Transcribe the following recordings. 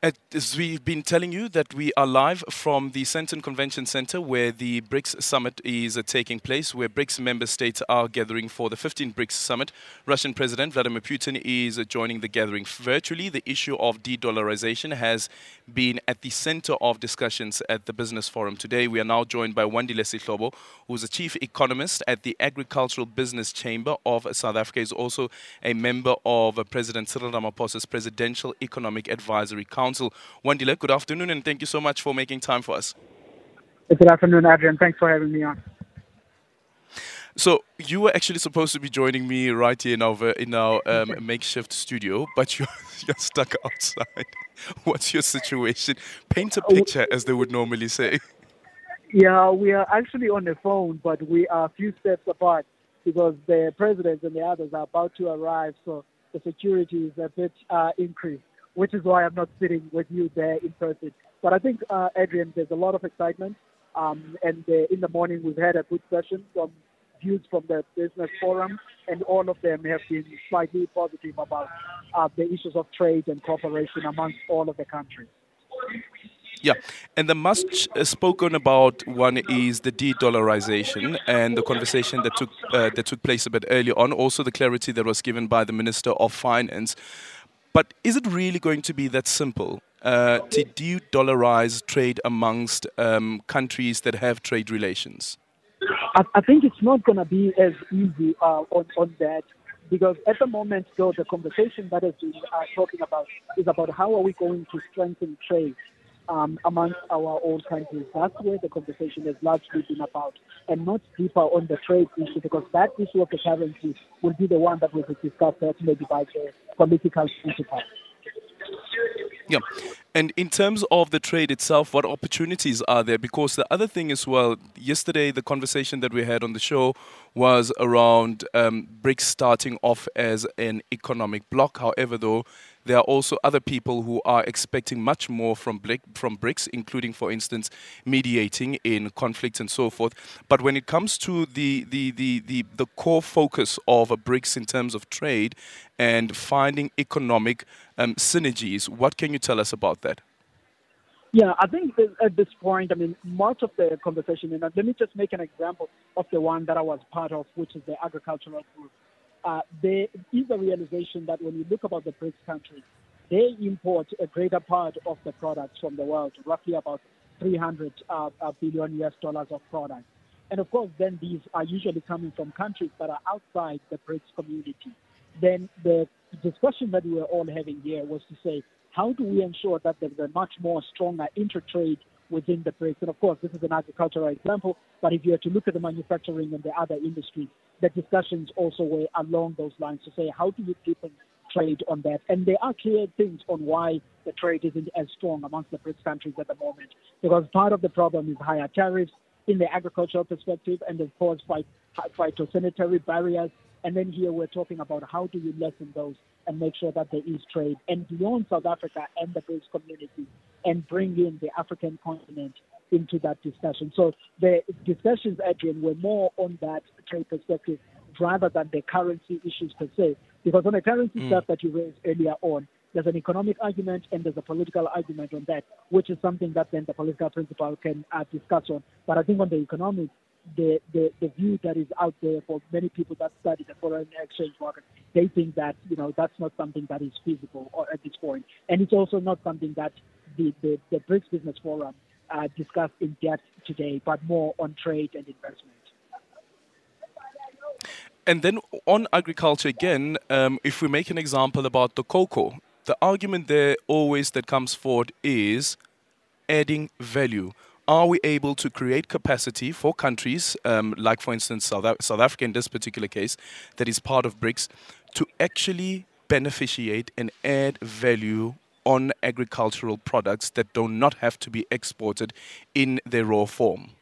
As we've been telling you that we are live from the Sandton Convention Center where the BRICS Summit is uh, taking place, where BRICS member states are gathering for the 15th BRICS Summit. Russian President Vladimir Putin is uh, joining the gathering virtually. The issue of de-dollarization has been at the center of discussions at the Business Forum today. We are now joined by Wandile Sihlobo, who is a chief economist at the Agricultural Business Chamber of South Africa. He's also a member of uh, President Cyril Ramaphosa's Presidential Economic Advisory Council. Council. Wandile, good afternoon, and thank you so much for making time for us. Good afternoon, Adrian. Thanks for having me on. So you were actually supposed to be joining me right here in our in our um, makeshift studio, but you're you're stuck outside. What's your situation? Paint a picture, as they would normally say. Yeah, we are actually on the phone, but we are a few steps apart because the president and the others are about to arrive, so the security is a bit uh, increased which is why I'm not sitting with you there in person. But I think, uh, Adrian, there's a lot of excitement. Um, and uh, in the morning, we've had a good session from views from the business forum, and all of them have been slightly positive about uh, the issues of trade and cooperation amongst all of the countries. Yeah, and the much spoken about one is the de-dollarization and the conversation that took uh, that took place a bit earlier on. Also, the clarity that was given by the Minister of Finance. But is it really going to be that simple uh, to de dollarize trade amongst um, countries that have trade relations? I, I think it's not going to be as easy uh, on, on that because at the moment, though, the conversation that been uh, talking about is about how are we going to strengthen trade um, amongst our own countries. That's where the conversation has largely been about, and not deeper on the trade issue, because that issue of the currency will be the one that will be discussed maybe by the political principals. Yeah. And in terms of the trade itself, what opportunities are there? Because the other thing as well, yesterday the conversation that we had on the show was around um, BRICS starting off as an economic bloc. However, though, there are also other people who are expecting much more from, from BRICS, including, for instance, mediating in conflicts and so forth. But when it comes to the, the, the, the, the core focus of a BRICS in terms of trade and finding economic um, synergies, what can you tell us about that? Yeah, I think at this point, I mean, much of the conversation, and let me just make an example of the one that I was part of, which is the agricultural group uh, there is a realization that when you look about the BRICS countries, they import a greater part of the products from the world, roughly about 300 uh, uh billion US dollars of products. And of course, then these are usually coming from countries that are outside the BRICS community. Then the discussion that we were all having here was to say, how do we ensure that there's a much more stronger intertrade within the BRICS? And of course, this is an agricultural example, but if you were to look at the manufacturing and the other industries, the discussions also were along those lines to say how do you deepen trade on that? And there are clear things on why the trade isn't as strong amongst the BRICS countries at the moment. Because part of the problem is higher tariffs in the agricultural perspective, and of course, phytosanitary barriers. And then here we're talking about how do you lessen those and make sure that there is trade and beyond South Africa and the BRICS community and bring in the African continent into that discussion. So the discussions, Adrian, were more on that trade perspective rather than the currency issues per se. Because on the currency mm. stuff that you raised earlier on, there's an economic argument and there's a political argument on that, which is something that then the political principal can uh, discuss on. But I think on the economic, the, the, the view that is out there for many people that study the foreign exchange market, they think that, you know, that's not something that is feasible or, at this point. And it's also not something that the, the, the BRICS Business Forum uh, discussed in depth today, but more on trade and investment. And then on agriculture again, um, if we make an example about the cocoa, the argument there always that comes forward is adding value. Are we able to create capacity for countries, um, like for instance South, South Africa in this particular case, that is part of BRICS, to actually beneficiate and add value on agricultural products that do not have to be exported in their raw form?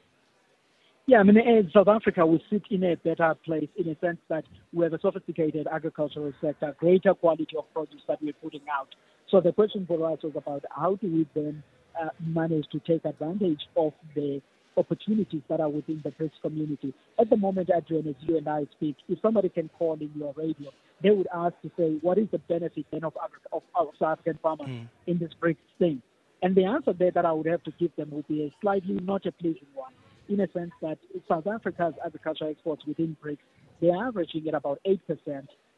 Yeah, I mean, in South Africa, we sit in a better place in a sense that we have a sophisticated agricultural sector, greater quality of produce that we're putting out. So the question for us was about how do we then uh, manage to take advantage of the opportunities that are within the BRICS community. At the moment, Adrian, as you and I speak, if somebody can call in your radio, they would ask to say, what is the benefit then of, of, of South African farmers mm. in this BRICS thing? And the answer there that I would have to give them would be a slightly not a pleasing one, in a sense that South Africa's agricultural exports within BRICS, they're averaging at about 8%,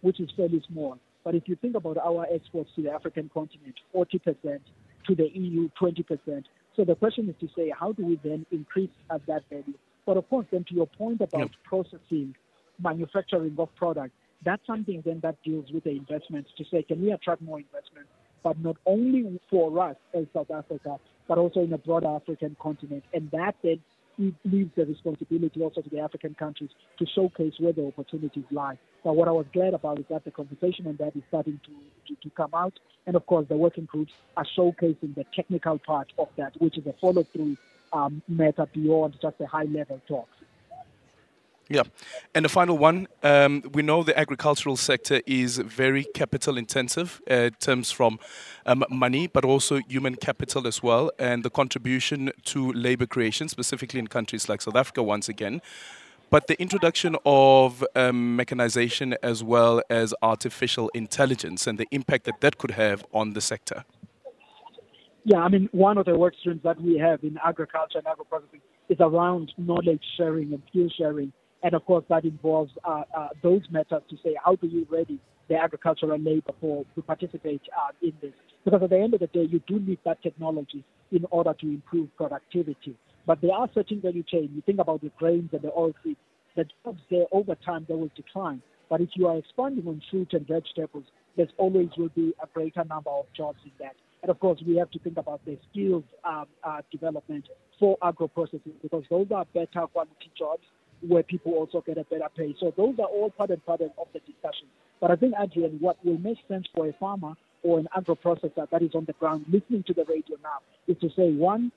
which is fairly small. But if you think about our exports to the African continent, 40%, to the EU, 20%. So the question is to say, how do we then increase at that value? But of course, then to your point about yep. processing, manufacturing of products, that's something then that deals with the investments to say, can we attract more investment? But not only for us as South Africa, but also in a broader African continent. And that then it leaves the responsibility also to the African countries to showcase where the opportunities lie. But what I was glad about is that the conversation on that is starting to, to, to come out. And of course, the working groups are showcasing the technical part of that, which is a follow through um, matter beyond just the high level talks. Yeah. And the final one, um, we know the agricultural sector is very capital intensive uh, in terms from um, money, but also human capital as well, and the contribution to labor creation, specifically in countries like South Africa, once again. But the introduction of um, mechanization as well as artificial intelligence and the impact that that could have on the sector. Yeah, I mean, one of the work streams that we have in agriculture and agro-processing is around knowledge sharing and skill sharing and of course, that involves uh, uh, those methods to say, how do you ready the agricultural labor for to participate uh, in this? Because at the end of the day, you do need that technology in order to improve productivity. But there are certain value chains. You think about the grains and the oilseeds. The jobs there over time they will decline. But if you are expanding on fruit and vegetables, there's always will be a greater number of jobs in that. And of course, we have to think about the skills um, uh, development for agro processing because those are better quality jobs where people also get a better pay. So those are all part and part of the discussion. But I think, Adrian, what will make sense for a farmer or an agro processor that is on the ground listening to the radio now is to say, one,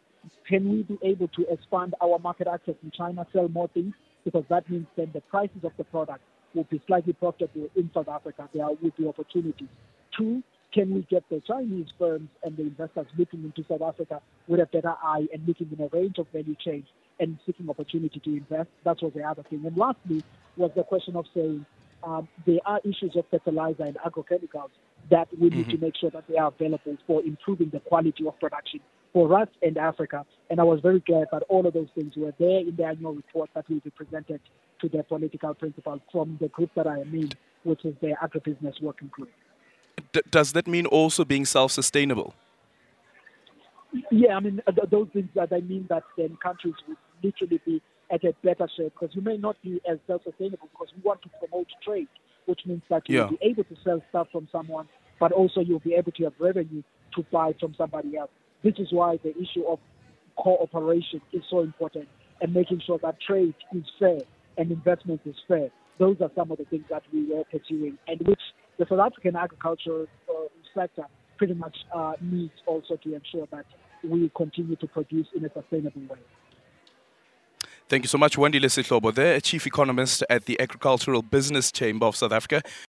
can we be able to expand our market access in China, sell more things? Because that means then the prices of the product will be slightly profitable in South Africa. There will be opportunities. Two, can we get the Chinese firms and the investors looking into South Africa with a better eye and looking in a range of value chains and seeking opportunity to invest? That was the other thing. And lastly was the question of saying um, there are issues of fertilizer and agrochemicals that we need mm-hmm. to make sure that they are available for improving the quality of production for us and Africa. And I was very glad that all of those things were there in the annual report that will be presented to the political principals from the group that I am in, which is the agribusiness working group. D- does that mean also being self-sustainable? Yeah, I mean th- those things that I mean that then countries would literally be at a better shape because you may not be as self-sustainable because we want to promote trade, which means that you'll yeah. be able to sell stuff from someone, but also you'll be able to have revenue to buy from somebody else. This is why the issue of cooperation is so important and making sure that trade is fair and investment is fair. Those are some of the things that we were pursuing and which the South African agriculture uh, sector pretty much uh, needs also to ensure that we continue to produce in a sustainable way. Thank you so much, Wandile Sihlobo, there, Chief Economist at the Agricultural Business Chamber of South Africa.